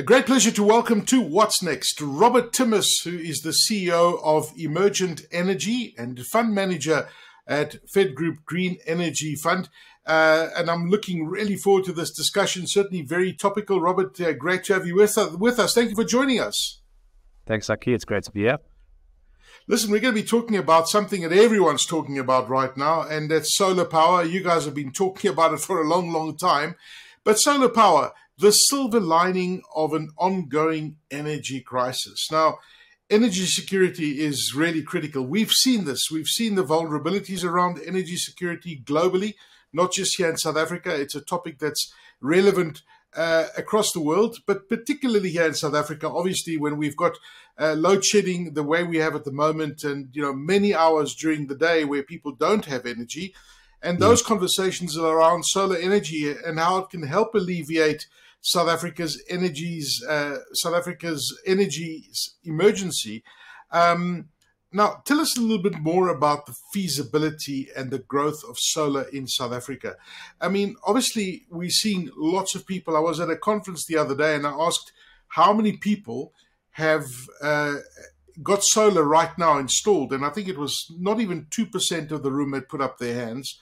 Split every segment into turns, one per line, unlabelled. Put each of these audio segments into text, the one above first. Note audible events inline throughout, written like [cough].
A great pleasure to welcome to What's Next Robert Timmis, who is the CEO of Emergent Energy and fund manager at Fedgroup Green Energy Fund. Uh, and I'm looking really forward to this discussion. Certainly very topical. Robert, uh, great to have you with, uh, with us. Thank you for joining us.
Thanks, Aki. It's great to be here.
Listen, we're going to be talking about something that everyone's talking about right now, and that's solar power. You guys have been talking [laughs] about it for a long, long time. But solar power, the silver lining of an ongoing energy crisis. Now, energy security is really critical. We've seen this. We've seen the vulnerabilities around energy security globally, not just here in South Africa. It's a topic that's relevant uh, across the world, but particularly here in South Africa. Obviously, when we've got uh, load shedding the way we have at the moment, and you know many hours during the day where people don't have energy, and those conversations are around solar energy and how it can help alleviate South Africa's energies, uh, South Africa's energy emergency. Um, now, tell us a little bit more about the feasibility and the growth of solar in South Africa. I mean, obviously, we've seen lots of people. I was at a conference the other day and I asked how many people have uh, got solar right now installed. And I think it was not even 2% of the room had put up their hands.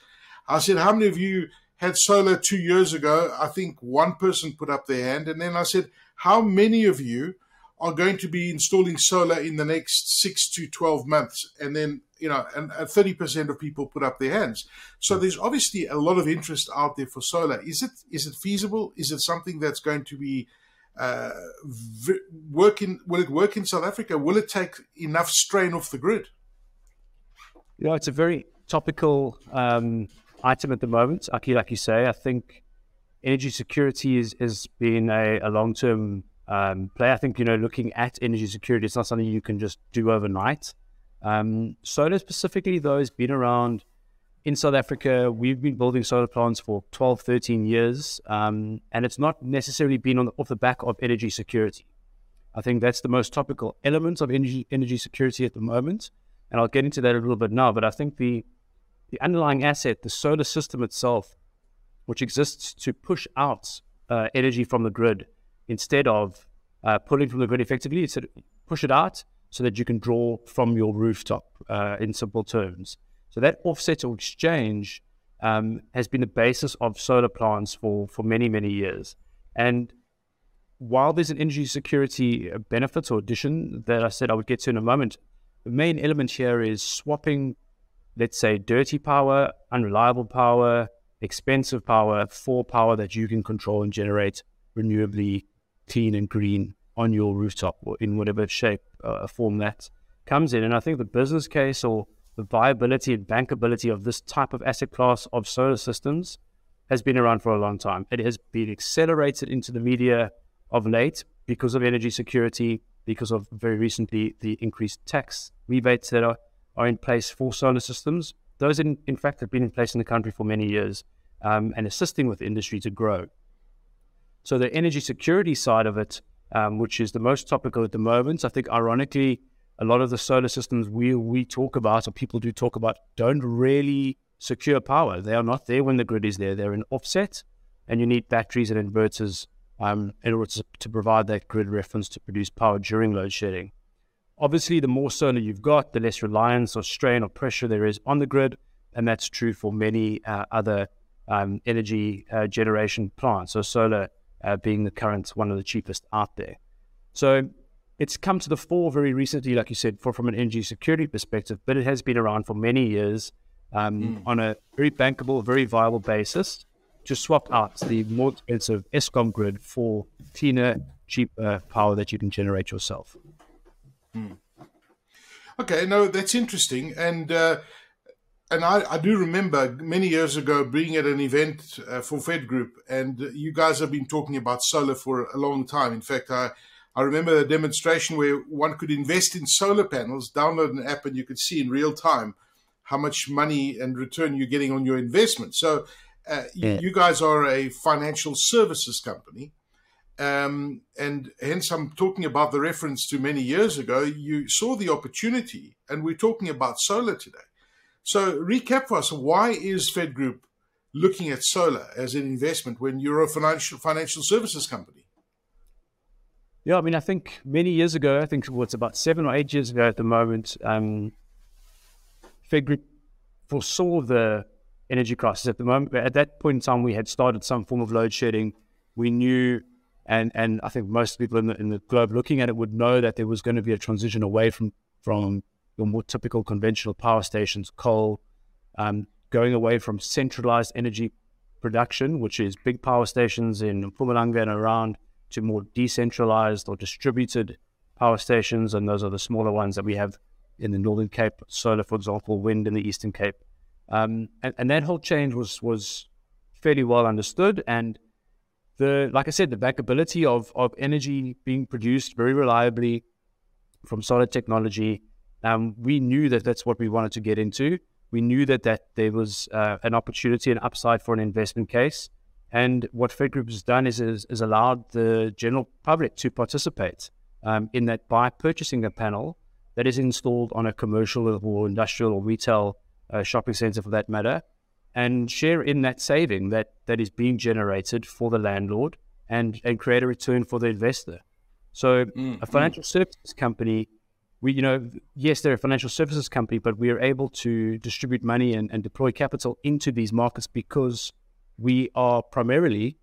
I said, How many of you had solar two years ago? I think one person put up their hand. And then I said, How many of you are going to be installing solar in the next six to 12 months? And then, you know, and, and 30% of people put up their hands. So there's obviously a lot of interest out there for solar. Is it is it feasible? Is it something that's going to be uh, working? Will it work in South Africa? Will it take enough strain off the grid?
You know, it's a very topical um, item at the moment. Aki, like you say, I think energy security is, has been a, a long term um, play. I think, you know, looking at energy security, it's not something you can just do overnight. Um, solar specifically, though, has been around in South Africa. We've been building solar plants for 12, 13 years, um, and it's not necessarily been on the, off the back of energy security. I think that's the most topical element of energy energy security at the moment, and I'll get into that a little bit now. But I think the the underlying asset, the solar system itself, which exists to push out uh, energy from the grid instead of uh, pulling from the grid effectively, it's to push it out so that you can draw from your rooftop uh, in simple terms. So that offset or exchange um, has been the basis of solar plants for, for many, many years. And while there's an energy security benefit or addition that I said I would get to in a moment, the main element here is swapping let's say, dirty power, unreliable power, expensive power for power that you can control and generate renewably clean and green on your rooftop or in whatever shape uh, form that comes in. And I think the business case or the viability and bankability of this type of asset class of solar systems has been around for a long time. It has been accelerated into the media of late because of energy security, because of very recently the increased tax rebates that are are in place for solar systems. Those, in, in fact, have been in place in the country for many years um, and assisting with industry to grow. So, the energy security side of it, um, which is the most topical at the moment, I think, ironically, a lot of the solar systems we, we talk about, or people do talk about, don't really secure power. They are not there when the grid is there. They're in offset, and you need batteries and inverters um, in order to, to provide that grid reference to produce power during load shedding. Obviously, the more solar you've got, the less reliance or strain or pressure there is on the grid. And that's true for many uh, other um, energy uh, generation plants. So, solar uh, being the current one of the cheapest out there. So, it's come to the fore very recently, like you said, for, from an energy security perspective, but it has been around for many years um, mm. on a very bankable, very viable basis to swap out the more expensive Eskom grid for cleaner, cheaper power that you can generate yourself.
Hmm. Okay, no, that's interesting, and uh, and I, I, do remember many years ago being at an event uh, for Fedgroup, and you guys have been talking about solar for a long time. In fact, I I remember a demonstration where one could invest in solar panels, download an app, and you could see in real time how much money and return you're getting on your investment. So, uh, yeah. you guys are a financial services company. Um, and hence, I'm talking about the reference to many years ago. You saw the opportunity, and we're talking about solar today. So, recap for us why is Fedgroup looking at solar as an investment when you're a financial financial services company?
Yeah, I mean, I think many years ago, I think what's about seven or eight years ago at the moment, um, Fedgroup foresaw the energy crisis at the moment. At that point in time, we had started some form of load shedding. We knew, and and I think most people in the, in the globe looking at it would know that there was going to be a transition away from from your more typical conventional power stations, coal, um, going away from centralized energy production, which is big power stations in Mpumalanga and around, to more decentralized or distributed power stations. And those are the smaller ones that we have in the Northern Cape, solar, for example, wind in the Eastern Cape. Um, and, and that whole change was was fairly well understood. And the like I said, the bankability of of energy being produced very reliably from solar technology, um, we knew that that's what we wanted to get into. We knew that that there was uh, an opportunity, an upside for an investment case. And what Fedgroup has done is, is, is allowed the general public to participate um, in that by purchasing a panel that is installed on a commercial or industrial or retail uh, shopping center for that matter, and share in that saving that, that is being generated for the landlord and, and create a return for the investor. So mm, a financial mm. services company, we you know, yes, they're a financial services company, but we are able to distribute money and, and deploy capital into these markets because we are primarily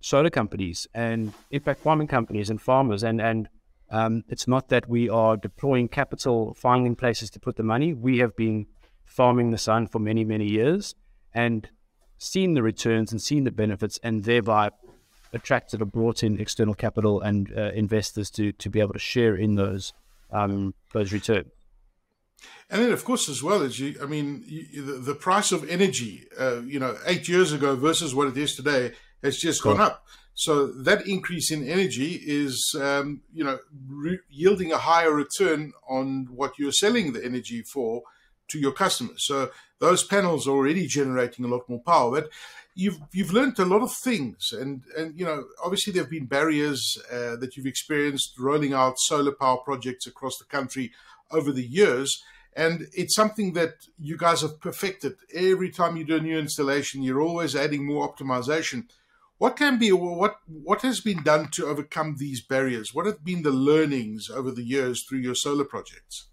solar companies and impact farming companies and farmers and and um, it's not that we are deploying capital, finding places to put the money. We have been farming the sun for many, many years and seen the returns and seen the benefits and thereby attracted or brought in external capital and uh, investors to to be able to share in those um, those returns.
And then, of course, as well as you, I mean, you, the, the, price of energy, uh, you know, eight years ago versus what it is today has just gone up. So that increase in energy is, um, you know, re- yielding a higher return on what you're selling the energy for to your customers. So those panels are already generating a lot more power. But you've you've learned a lot of things, and and you know, obviously there have been barriers uh, that you've experienced rolling out solar power projects across the country over the years. And it's something that you guys have perfected. Every time you do a new installation, you're always adding more optimization. What can be what what has been done to overcome these barriers? What have been the learnings over the years through your solar projects?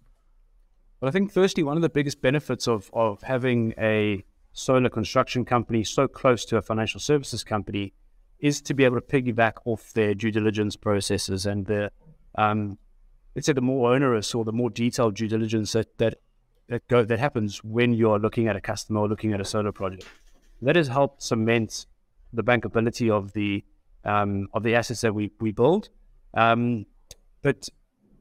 Well, I think firstly, one of the biggest benefits of of having a solar construction company so close to a financial services company is to be able to piggyback off their due diligence processes and the um, let's say the more onerous or the more detailed due diligence that that that, go, that happens when you're looking at a customer or looking at a solar project. That has helped cement the bankability of the um, of the assets that we we build. Um, but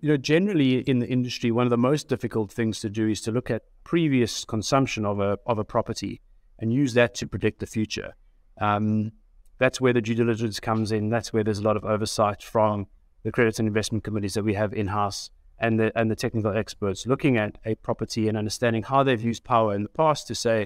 you know, generally in the industry, one of the most difficult things to do is to look at previous consumption of a of a property and use that to predict the future. Um, that's where the due diligence comes in. That's where there's a lot of oversight from the credit and investment committees that we have in house and the and the technical experts looking at a property and understanding how they've used power in the past to say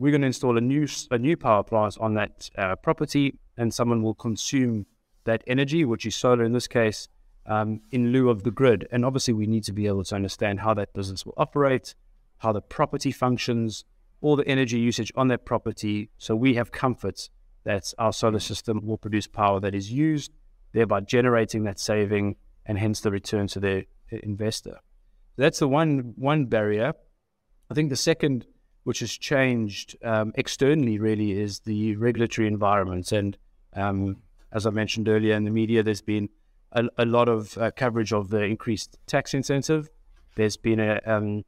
we're going to install a new a new power plant on that uh, property and someone will consume that energy, which is solar in this case, um, in lieu of the grid. And obviously, we need to be able to understand how that business will operate, how the property functions, all the energy usage on that property, so we have comfort that our solar system will produce power that is used thereby generating that saving and hence the return to the investor. That's the one one barrier. I think the second, which has changed um, externally, really, is the regulatory environment. And um, as I mentioned earlier in the media, there's been a, a lot of uh, coverage of the increased tax incentive. There's been a, um,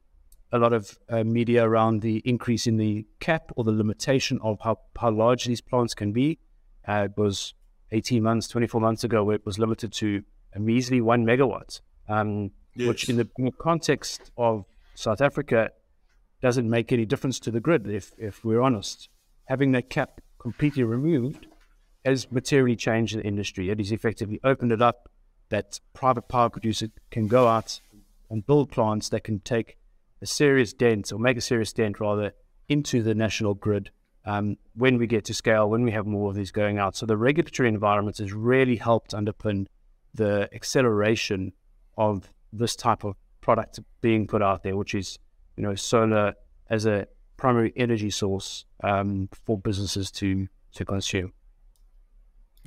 a lot of uh, media around the increase in the cap or the limitation of how, how large these plants can be. Uh, it was 18 months, 24 months ago, it was limited to a measly one megawatt, um, yes. which in the, in the, context of South Africa doesn't make any difference to the grid, if, if we're honest. Having that cap completely removed has materially changed the industry. It has effectively opened it up that private power producer can go out and build plants that can take a serious dent or make a serious dent rather into the national grid um, when we get to scale, when we have more of these going out. So the regulatory environment has really helped underpin the acceleration of this type of product being put out there, which is, you know, solar as a primary energy source um, for businesses to to consume.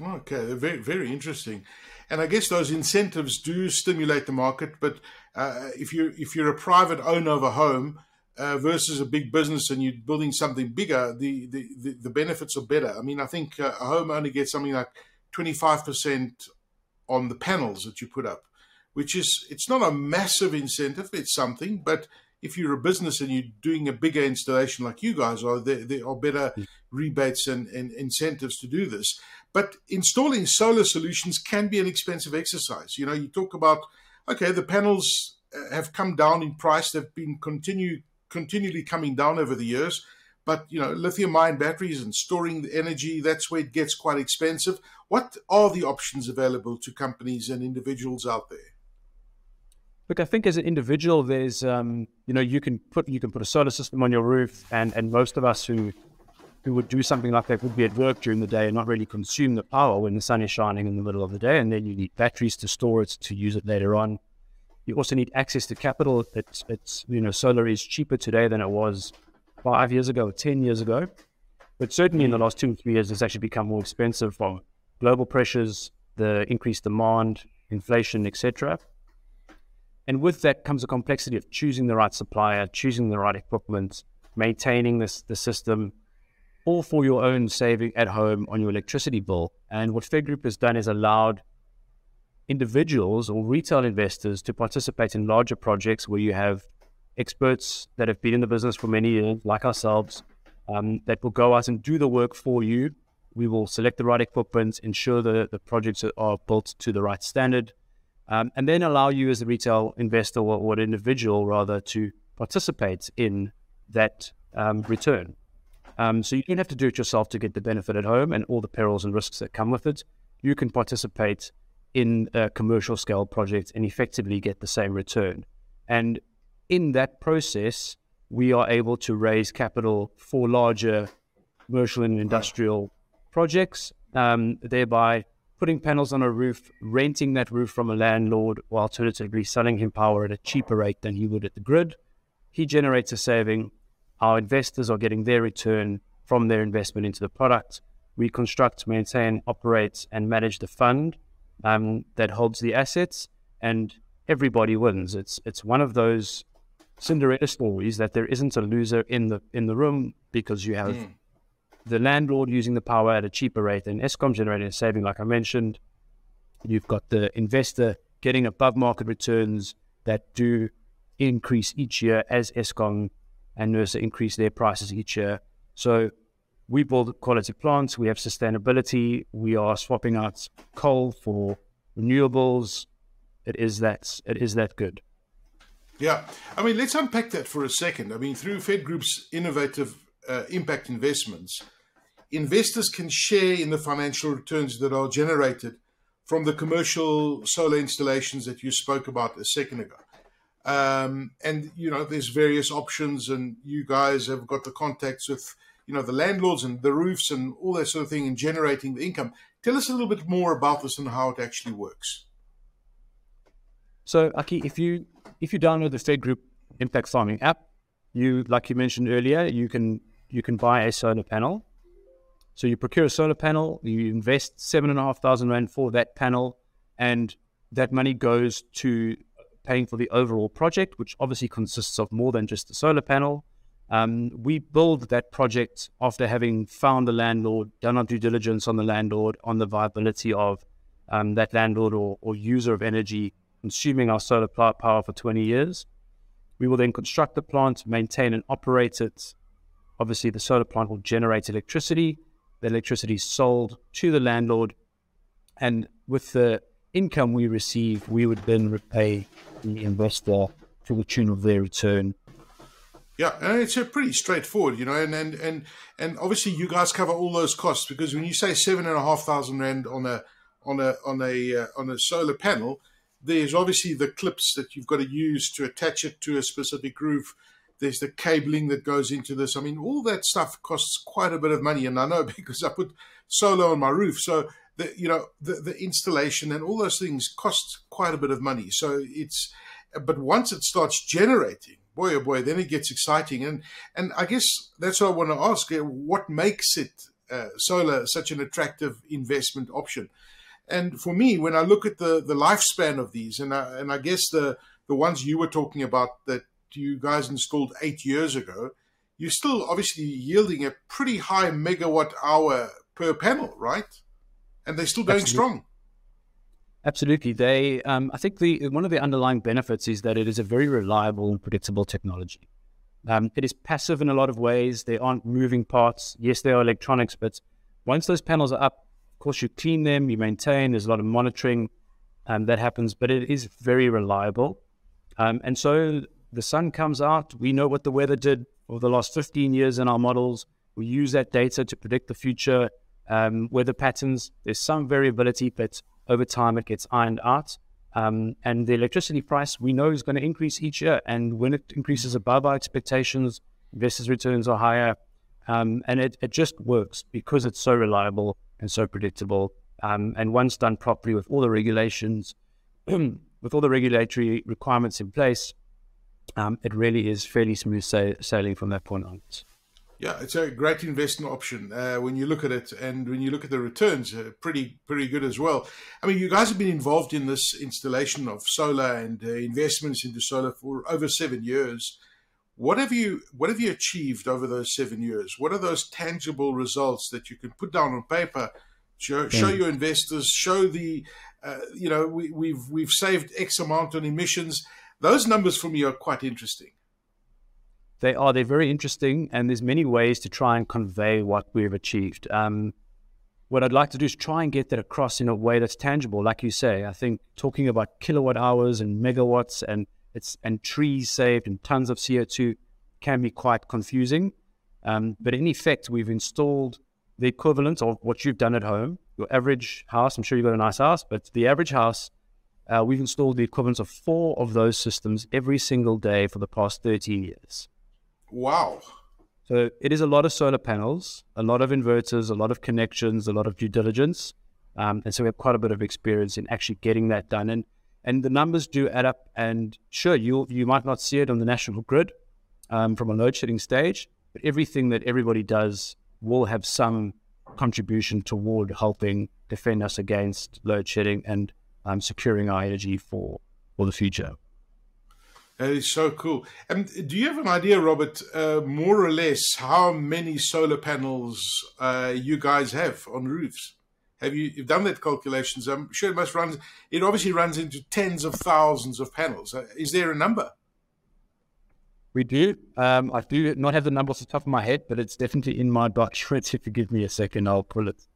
Okay, very very interesting, and I guess those incentives do stimulate the market. But uh, if you if you're a private owner of a home uh, versus a big business and you're building something bigger, the the, the, the benefits are better. I mean, I think uh, a home only gets something like twenty five percent on the panels that you put up, which is it's not a massive incentive. It's something, but if you're a business and you're doing a bigger installation like you guys are, there, there are better rebates and, and incentives to do this. But installing solar solutions can be an expensive exercise. You know, you talk about, okay, the panels uh, have come down in price. They've been continue, continually coming down over the years. But, you know, lithium ion batteries and storing the energy, that's where it gets quite expensive. What are the options available to companies and individuals out there?
Look, I think as an individual, there's, um, you know, you can put you can put a solar system on your roof, and and most of us who who would do something like that would be at work during the day and not really consume the power when the sun is shining in the middle of the day. And then you need batteries to store it to use it later on. You also need access to capital. It's, it's you know, solar is cheaper today than it was five years ago, 10 years ago. But certainly in the last two or three years, it's actually become more expensive from global pressures, the increased demand, inflation, etc. And with that comes a complexity of choosing the right supplier, choosing the right equipment, maintaining this the system, all for your own saving at home on your electricity bill. And what Fedgroup has done is allowed individuals or retail investors to participate in larger projects where you have experts that have been in the business for many years, like ourselves, um, that will go out and do the work for you. We will select the right equipment, ensure that the projects are built to the right standard, um, and then allow you as a retail investor or, or an individual rather to participate in that um, return. Um, so you don't have to do it yourself to get the benefit at home and all the perils and risks that come with it. You can participate in a commercial scale project and effectively get the same return. And in that process, we are able to raise capital for larger commercial and industrial projects, um, thereby putting panels on a roof, renting that roof from a landlord, or alternatively selling him power at a cheaper rate than he would at the grid. He generates a saving our investors are getting their return from their investment into the product. We construct, maintain, operate, and manage the fund um, that holds the assets, and everybody wins. It's it's one of those Cinderella stories that there isn't a loser in the in the room because you have mm. The landlord using the power at a cheaper rate and Eskom generating a saving, like I mentioned. You've got the investor getting above market returns that do increase each year as Eskom and NERSA increase their prices each year. So we build quality plants, we have sustainability, we are swapping out coal for renewables. It is that it is that good.
Yeah, I mean, let's unpack that for a second. I mean, through Fedgroup's innovative uh, impact investments, investors can share in the financial returns that are generated from the commercial solar installations that you spoke about a second ago. Um, and you know, there's various options, and you guys have got the contacts with you know the landlords and the roofs and all that sort of thing, and generating the income. Tell us a little bit more about this and how it actually works.
So, Aki, if you if you download the Fedgroup Impact Farming app, you like you mentioned earlier, you can you can buy a solar panel. So you procure a solar panel, you invest seven and a half thousand rand for that panel, and that money goes to paying for the overall project, which obviously consists of more than just the solar panel. Um, we build that project after having found the landlord, done our due diligence on the landlord, on the viability of um, that landlord or, or, user of energy consuming our solar plant power for 20 years. We will then construct the plant, maintain and operate it. Obviously, the solar plant will generate electricity. The electricity is sold to the landlord. And with the income we receive, we would then repay the investor to the tune of their return.
Yeah, and it's a pretty straightforward, you know, and, and and and obviously you guys cover all those costs because when you say seven and a half thousand rand on a on a on a uh, on a solar panel, there's obviously the clips that you've got to use to attach it to a specific roof. There's the cabling that goes into this. I mean, all that stuff costs quite a bit of money, and I know [laughs] because I put solar on my roof. So the you know the, the installation and all those things cost quite a bit of money. So it's but once it starts generating, boy oh boy, then it gets exciting. And and I guess that's what I want to ask: uh, what makes it uh, solar such an attractive investment option. And for me, when I look at the, the lifespan of these, and I, and I guess the, the ones you were talking about that you guys installed eight years ago, you're still obviously yielding a pretty high megawatt hour per panel, right? And they're still going Absolutely. strong.
Absolutely. They, um, I think the one of the underlying benefits is that it is a very reliable and predictable technology. Um, it is passive in a lot of ways. There aren't moving parts. Yes, there are electronics, but once those panels are up, of course, you clean them, you maintain. There's a lot of monitoring um, that happens, but it is very reliable. Um, and so the sun comes out. We know what the weather did over the last 15 years in our models. We use that data to predict the future um, weather patterns. There's some variability, but over time it gets ironed out. Um, and the electricity price we know is going to increase each year. And when it increases above our expectations, investors' returns are higher. Um, and it, it just works because it's so reliable and so predictable. Um, and once done properly with all the regulations, [clears throat] with all the regulatory requirements in place, um, it really is fairly smooth sa- sailing from that point on.
Yeah, it's a great investment option uh, when you look at it, and when you look at the returns, uh, pretty pretty good as well. I mean, you guys have been involved in this installation of solar and uh, investments into solar for over seven years. What have you what have you achieved over those seven years? What are those tangible results that you can put down on paper, show, show your investors, show the uh, you know we, we've we've saved X amount on emissions. Those numbers for me are quite interesting.
They are. They're very interesting, and there's many ways to try and convey what we've achieved. Um, what I'd like to do is try and get that across in a way that's tangible. Like you say, I think talking about kilowatt hours and megawatts and it's and trees saved and tons of CO2 can be quite confusing. Um, but in effect, we've installed the equivalent of what you've done at home. Your average house, I'm sure you've got a nice house, but the average house, uh, we've installed the equivalent of four of those systems every single day for the past 13 years.
Wow.
So it is a lot of solar panels, a lot of inverters, a lot of connections, a lot of due diligence. Um, and so we have quite a bit of experience in actually getting that done. And and the numbers do add up. And sure, you you might not see it on the national grid um, from a load shedding stage, but everything that everybody does will have some contribution toward helping defend us against load shedding and um, securing our energy for for the future.
That is so cool. And do you have an idea, Robert, uh, more or less how many solar panels uh, you guys have on roofs? Have you you've done that calculations? I'm sure it must run. It obviously runs into tens of thousands of panels. Uh, is there a number?
We do. Um, I do not have the number off the top of my head, but it's definitely in my document. [laughs] If you give me a second, I'll pull it.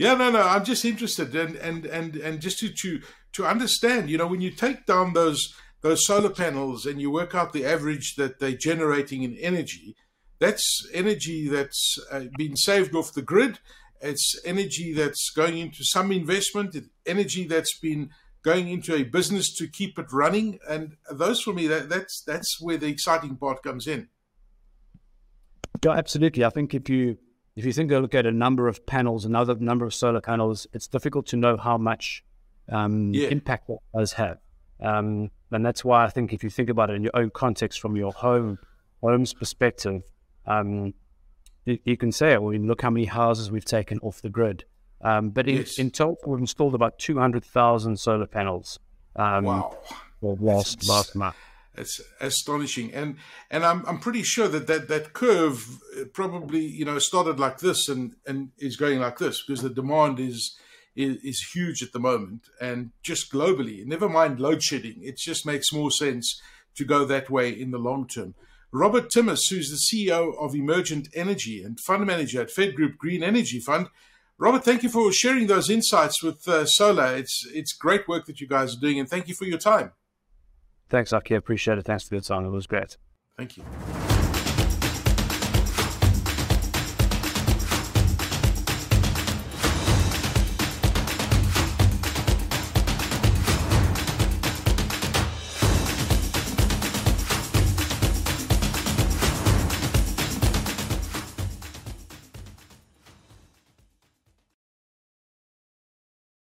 Yeah, no, no. I'm just interested, and and and and just to to to understand. You know, when you take down those those solar panels and you work out the average that they're generating in energy, that's energy that's uh, been saved off the grid. It's energy that's going into some investment, energy that's been going into a business to keep it running. And those for me, that, that's that's where the exciting part comes in.
Yeah, absolutely. I think if you if you think look at a number of panels, another number of solar panels, it's difficult to know how much um, yeah. impact that does have. Um, and that's why I think if you think about it in your own context from your home home's perspective, um, you, you, can say, well, look how many houses we've taken off the grid. Um, but in, yes. in total, we've installed about 200,000 solar panels.
Um, wow.
Well, last, last month.
It's astonishing, and and I'm I'm pretty sure that that, that curve probably you know started like this and and is going like this because the demand is is, is huge at the moment, and just globally. Never mind load shedding; it just makes more sense to go that way in the long term. Robert Timmis, who's the CEO of Emergent Energy and fund manager at Fedgroup Green Energy Fund. Robert, thank you for sharing those insights with uh, Solar. It's it's great work that you guys are doing, and thank you for your time.
Thanks, Aki. I appreciate it. Thanks for your song. It was great.
Thank you.